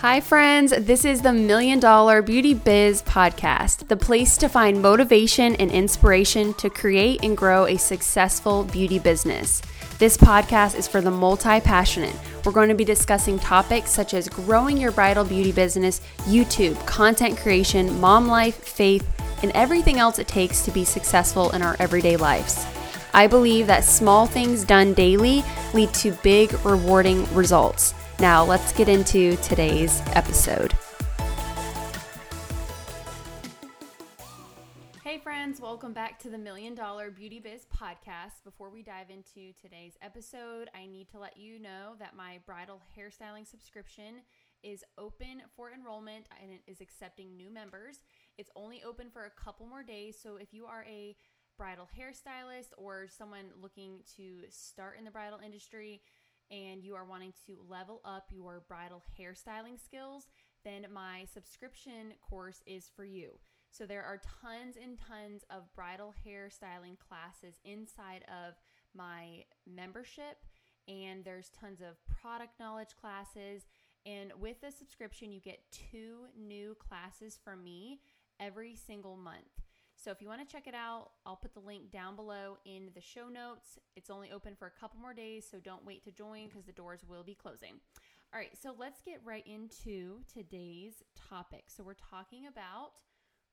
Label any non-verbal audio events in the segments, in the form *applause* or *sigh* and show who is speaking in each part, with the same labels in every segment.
Speaker 1: Hi, friends. This is the Million Dollar Beauty Biz Podcast, the place to find motivation and inspiration to create and grow a successful beauty business. This podcast is for the multi passionate. We're going to be discussing topics such as growing your bridal beauty business, YouTube, content creation, mom life, faith, and everything else it takes to be successful in our everyday lives. I believe that small things done daily lead to big, rewarding results. Now, let's get into today's episode. Hey, friends, welcome back to the Million Dollar Beauty Biz podcast. Before we dive into today's episode, I need to let you know that my bridal hairstyling subscription is open for enrollment and it is accepting new members. It's only open for a couple more days, so if you are a bridal hairstylist or someone looking to start in the bridal industry, and you are wanting to level up your bridal hairstyling skills, then my subscription course is for you. So there are tons and tons of bridal hairstyling classes inside of my membership, and there's tons of product knowledge classes. And with the subscription, you get two new classes from me every single month. So if you want to check it out, I'll put the link down below in the show notes. It's only open for a couple more days, so don't wait to join because the doors will be closing. All right, so let's get right into today's topic. So we're talking about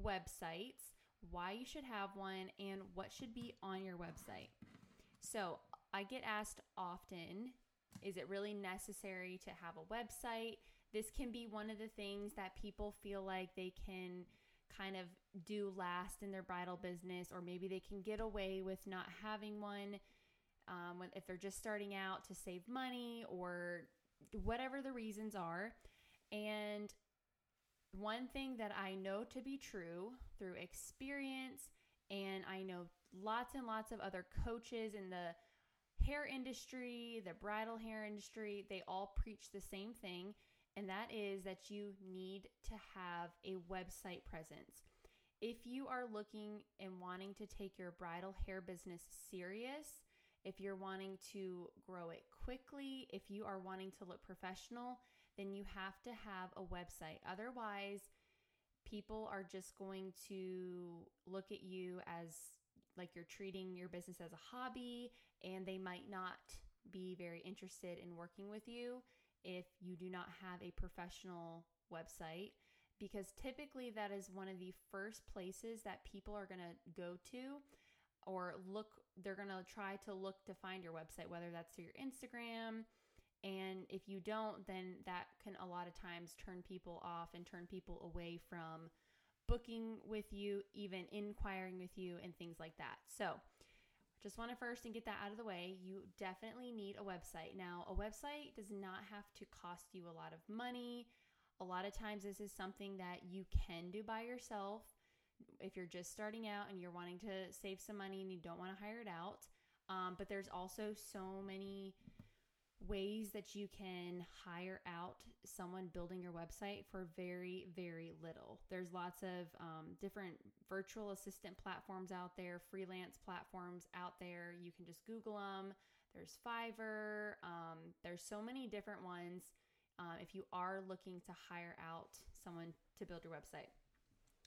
Speaker 1: websites, why you should have one, and what should be on your website. So I get asked often, is it really necessary to have a website? This can be one of the things that people feel like they can kind of do last in their bridal business, or maybe they can get away with not having one um, if they're just starting out to save money or whatever the reasons are. And one thing that I know to be true through experience, and I know lots and lots of other coaches in the hair industry, the bridal hair industry, they all preach the same thing and that is that you need to have a website presence. If you are looking and wanting to take your bridal hair business serious, if you're wanting to grow it quickly, if you are wanting to look professional, then you have to have a website. Otherwise, people are just going to look at you as like you're treating your business as a hobby and they might not be very interested in working with you if you do not have a professional website because typically that is one of the first places that people are going to go to or look they're going to try to look to find your website whether that's through your Instagram. And if you don't then that can a lot of times turn people off and turn people away from booking with you even inquiring with you and things like that. So just want to first and get that out of the way. You definitely need a website. Now, a website does not have to cost you a lot of money. A lot of times, this is something that you can do by yourself if you're just starting out and you're wanting to save some money and you don't want to hire it out. Um, but there's also so many ways that you can hire out someone building your website for very, very little. There's lots of um, different virtual assistant platforms out there, freelance platforms out there. You can just Google them. There's Fiverr. Um, there's so many different ones uh, if you are looking to hire out someone to build your website.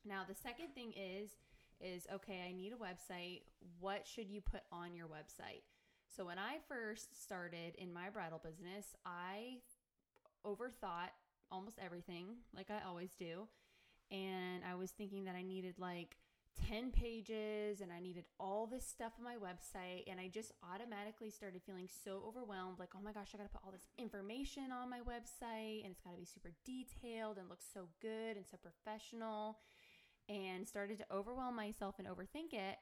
Speaker 1: Now, the second thing is, is okay, I need a website. What should you put on your website? So when I first started in my bridal business, I overthought almost everything, like I always do. And I was thinking that I needed like 10 pages and I needed all this stuff on my website. And I just automatically started feeling so overwhelmed like, oh my gosh, I got to put all this information on my website and it's got to be super detailed and look so good and so professional. And started to overwhelm myself and overthink it.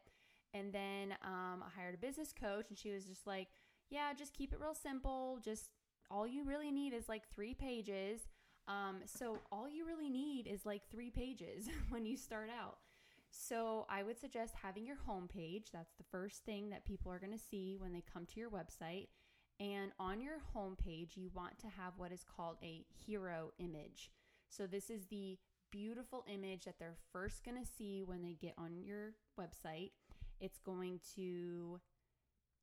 Speaker 1: And then um, I hired a business coach, and she was just like, Yeah, just keep it real simple. Just all you really need is like three pages. Um, so all you really need is like three pages *laughs* when you start out. So I would suggest having your homepage. That's the first thing that people are going to see when they come to your website. And on your homepage, you want to have what is called a hero image. So this is the beautiful image that they're first going to see when they get on your website. It's going to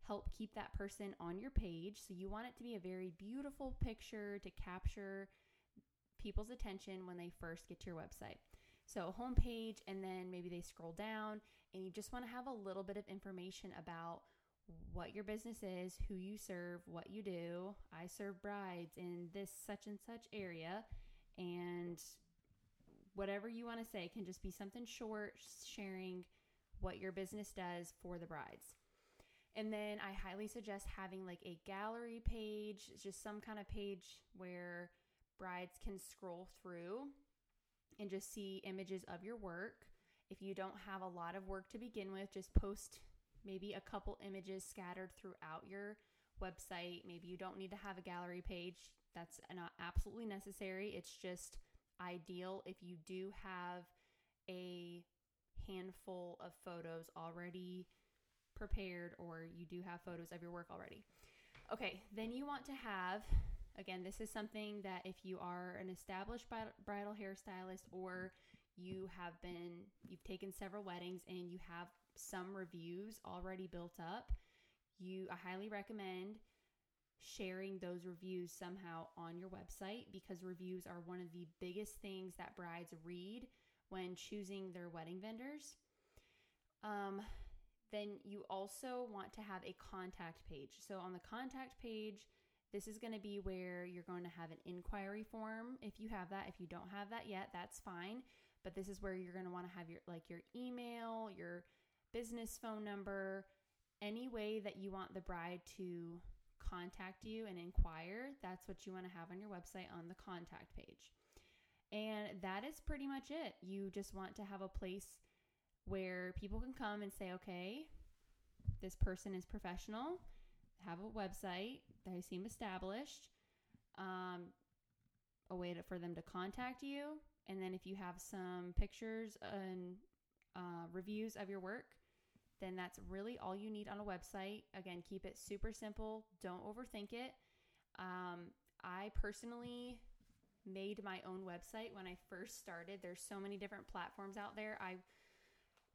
Speaker 1: help keep that person on your page. So you want it to be a very beautiful picture to capture people's attention when they first get to your website. So, homepage, and then maybe they scroll down, and you just want to have a little bit of information about what your business is, who you serve, what you do. I serve brides in this such and such area, and whatever you want to say can just be something short, sharing what your business does for the brides. And then I highly suggest having like a gallery page, just some kind of page where brides can scroll through and just see images of your work. If you don't have a lot of work to begin with, just post maybe a couple images scattered throughout your website. Maybe you don't need to have a gallery page. That's not absolutely necessary. It's just ideal if you do have a handful of photos already prepared or you do have photos of your work already. Okay, then you want to have, again, this is something that if you are an established bridal hairstylist or you have been, you've taken several weddings and you have some reviews already built up, you, I highly recommend sharing those reviews somehow on your website because reviews are one of the biggest things that brides read when choosing their wedding vendors. Um, then you also want to have a contact page. So on the contact page, this is going to be where you're going to have an inquiry form if you have that. If you don't have that yet, that's fine. But this is where you're going to want to have your like your email, your business phone number, any way that you want the bride to contact you and inquire, that's what you want to have on your website on the contact page. And that is pretty much it. You just want to have a place where people can come and say, okay, this person is professional, have a website, they seem established, um, a way to, for them to contact you. And then if you have some pictures and uh, reviews of your work, then that's really all you need on a website. Again, keep it super simple, don't overthink it. Um, I personally made my own website when I first started. There's so many different platforms out there. I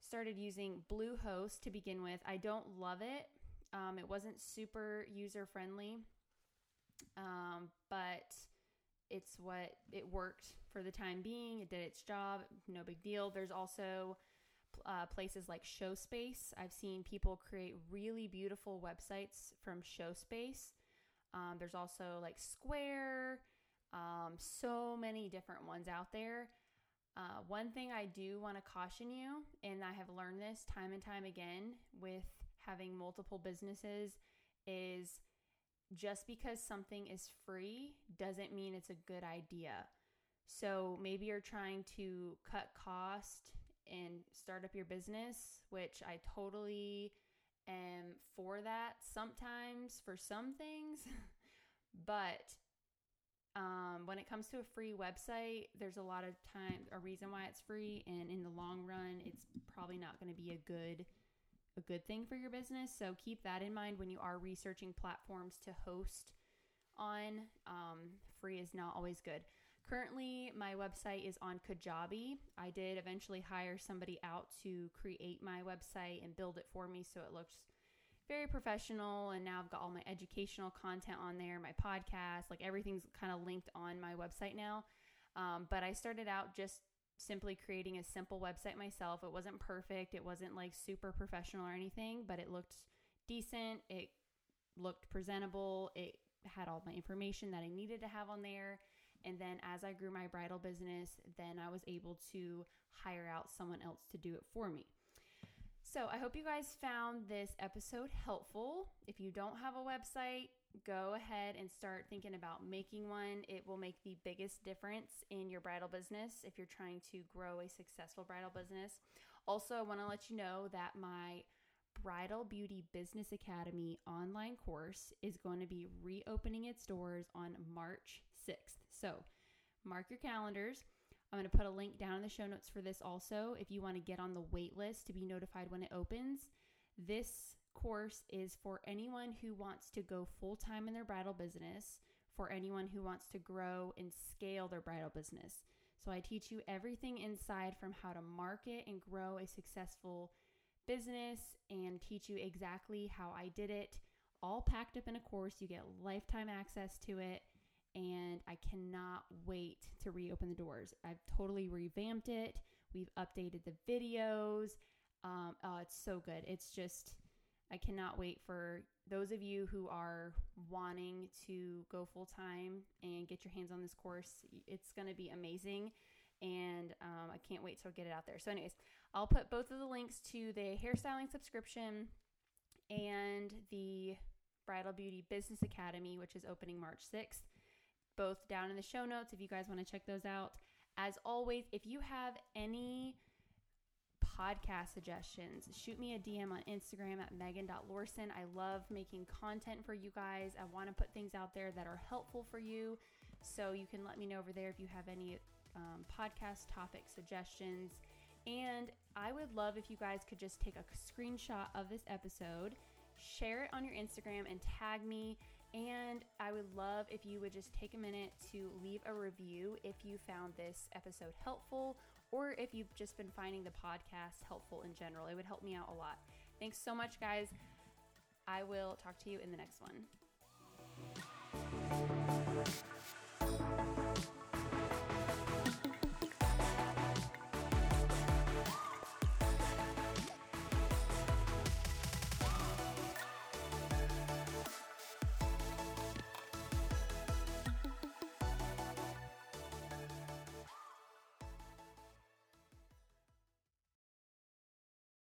Speaker 1: started using Bluehost to begin with. I don't love it. Um, it wasn't super user friendly, um, but it's what it worked for the time being. It did its job. No big deal. There's also uh, places like Showspace. I've seen people create really beautiful websites from Showspace. Um, there's also like Square, um, so many different ones out there. Uh, one thing I do want to caution you, and I have learned this time and time again with having multiple businesses, is just because something is free doesn't mean it's a good idea. So maybe you're trying to cut cost and start up your business, which I totally am for that sometimes for some things. *laughs* but um, when it comes to a free website, there's a lot of time a reason why it's free, and in the long run, it's probably not going to be a good a good thing for your business. So keep that in mind when you are researching platforms to host on. Um, free is not always good. Currently, my website is on Kajabi. I did eventually hire somebody out to create my website and build it for me so it looks very professional. And now I've got all my educational content on there, my podcast, like everything's kind of linked on my website now. Um, but I started out just simply creating a simple website myself. It wasn't perfect, it wasn't like super professional or anything, but it looked decent. It looked presentable. It had all my information that I needed to have on there. And then as I grew my bridal business, then I was able to hire out someone else to do it for me. So I hope you guys found this episode helpful. If you don't have a website, go ahead and start thinking about making one. It will make the biggest difference in your bridal business if you're trying to grow a successful bridal business. Also, I want to let you know that my Bridal Beauty Business Academy online course is going to be reopening its doors on March 6th. So mark your calendars. I'm going to put a link down in the show notes for this also if you want to get on the wait list to be notified when it opens. This course is for anyone who wants to go full time in their bridal business, for anyone who wants to grow and scale their bridal business. So I teach you everything inside from how to market and grow a successful business and teach you exactly how I did it, all packed up in a course. You get lifetime access to it and I cannot wait to reopen the doors. I've totally revamped it. We've updated the videos. Um, oh, it's so good. It's just, I cannot wait for those of you who are wanting to go full time and get your hands on this course. It's going to be amazing. And um, I can't wait to get it out there. So, anyways, I'll put both of the links to the hairstyling subscription and the Bridal Beauty Business Academy, which is opening March 6th, both down in the show notes if you guys want to check those out. As always, if you have any podcast suggestions, shoot me a DM on Instagram at megan.lorson. I love making content for you guys. I want to put things out there that are helpful for you. So you can let me know over there if you have any um, podcast topic suggestions. And I would love if you guys could just take a screenshot of this episode, share it on your Instagram, and tag me. And I would love if you would just take a minute to leave a review if you found this episode helpful or if you've just been finding the podcast helpful in general. It would help me out a lot. Thanks so much, guys. I will talk to you in the next one.